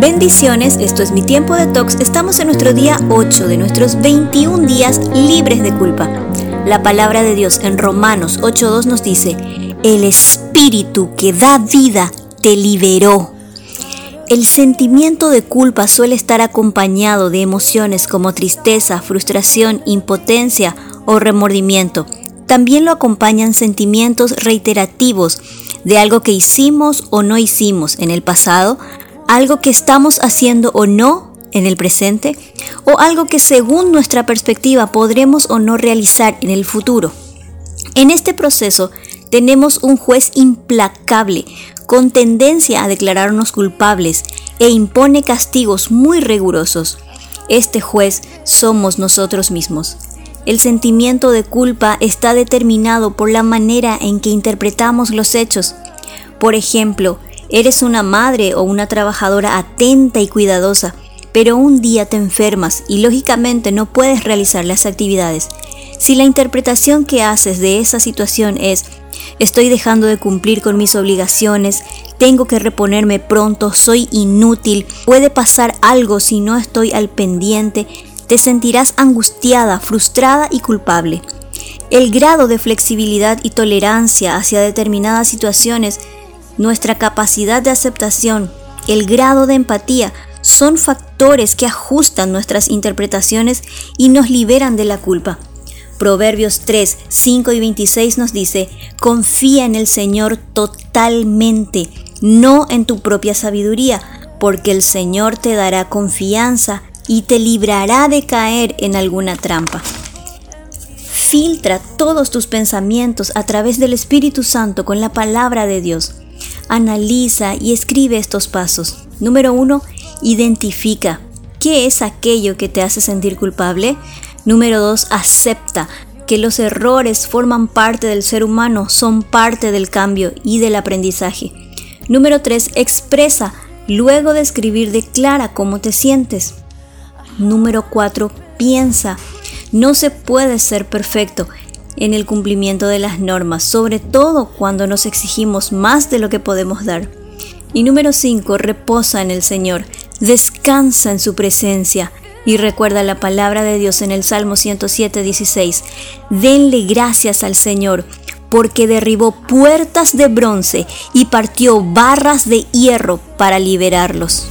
Bendiciones, esto es mi tiempo de tox. Estamos en nuestro día 8 de nuestros 21 días libres de culpa. La palabra de Dios en Romanos 8.2 nos dice, el espíritu que da vida te liberó. El sentimiento de culpa suele estar acompañado de emociones como tristeza, frustración, impotencia o remordimiento. También lo acompañan sentimientos reiterativos de algo que hicimos o no hicimos en el pasado, algo que estamos haciendo o no en el presente o algo que según nuestra perspectiva podremos o no realizar en el futuro. En este proceso tenemos un juez implacable con tendencia a declararnos culpables e impone castigos muy rigurosos. Este juez somos nosotros mismos. El sentimiento de culpa está determinado por la manera en que interpretamos los hechos. Por ejemplo, Eres una madre o una trabajadora atenta y cuidadosa, pero un día te enfermas y lógicamente no puedes realizar las actividades. Si la interpretación que haces de esa situación es estoy dejando de cumplir con mis obligaciones, tengo que reponerme pronto, soy inútil, puede pasar algo si no estoy al pendiente, te sentirás angustiada, frustrada y culpable. El grado de flexibilidad y tolerancia hacia determinadas situaciones nuestra capacidad de aceptación, el grado de empatía, son factores que ajustan nuestras interpretaciones y nos liberan de la culpa. Proverbios 3, 5 y 26 nos dice, confía en el Señor totalmente, no en tu propia sabiduría, porque el Señor te dará confianza y te librará de caer en alguna trampa. Filtra todos tus pensamientos a través del Espíritu Santo con la palabra de Dios analiza y escribe estos pasos. Número uno, identifica qué es aquello que te hace sentir culpable. Número dos, acepta que los errores forman parte del ser humano, son parte del cambio y del aprendizaje. Número tres, expresa. Luego de escribir, declara cómo te sientes. Número cuatro, piensa. No se puede ser perfecto en el cumplimiento de las normas, sobre todo cuando nos exigimos más de lo que podemos dar. Y número 5, reposa en el Señor, descansa en su presencia y recuerda la palabra de Dios en el Salmo 107, 16. Denle gracias al Señor porque derribó puertas de bronce y partió barras de hierro para liberarlos.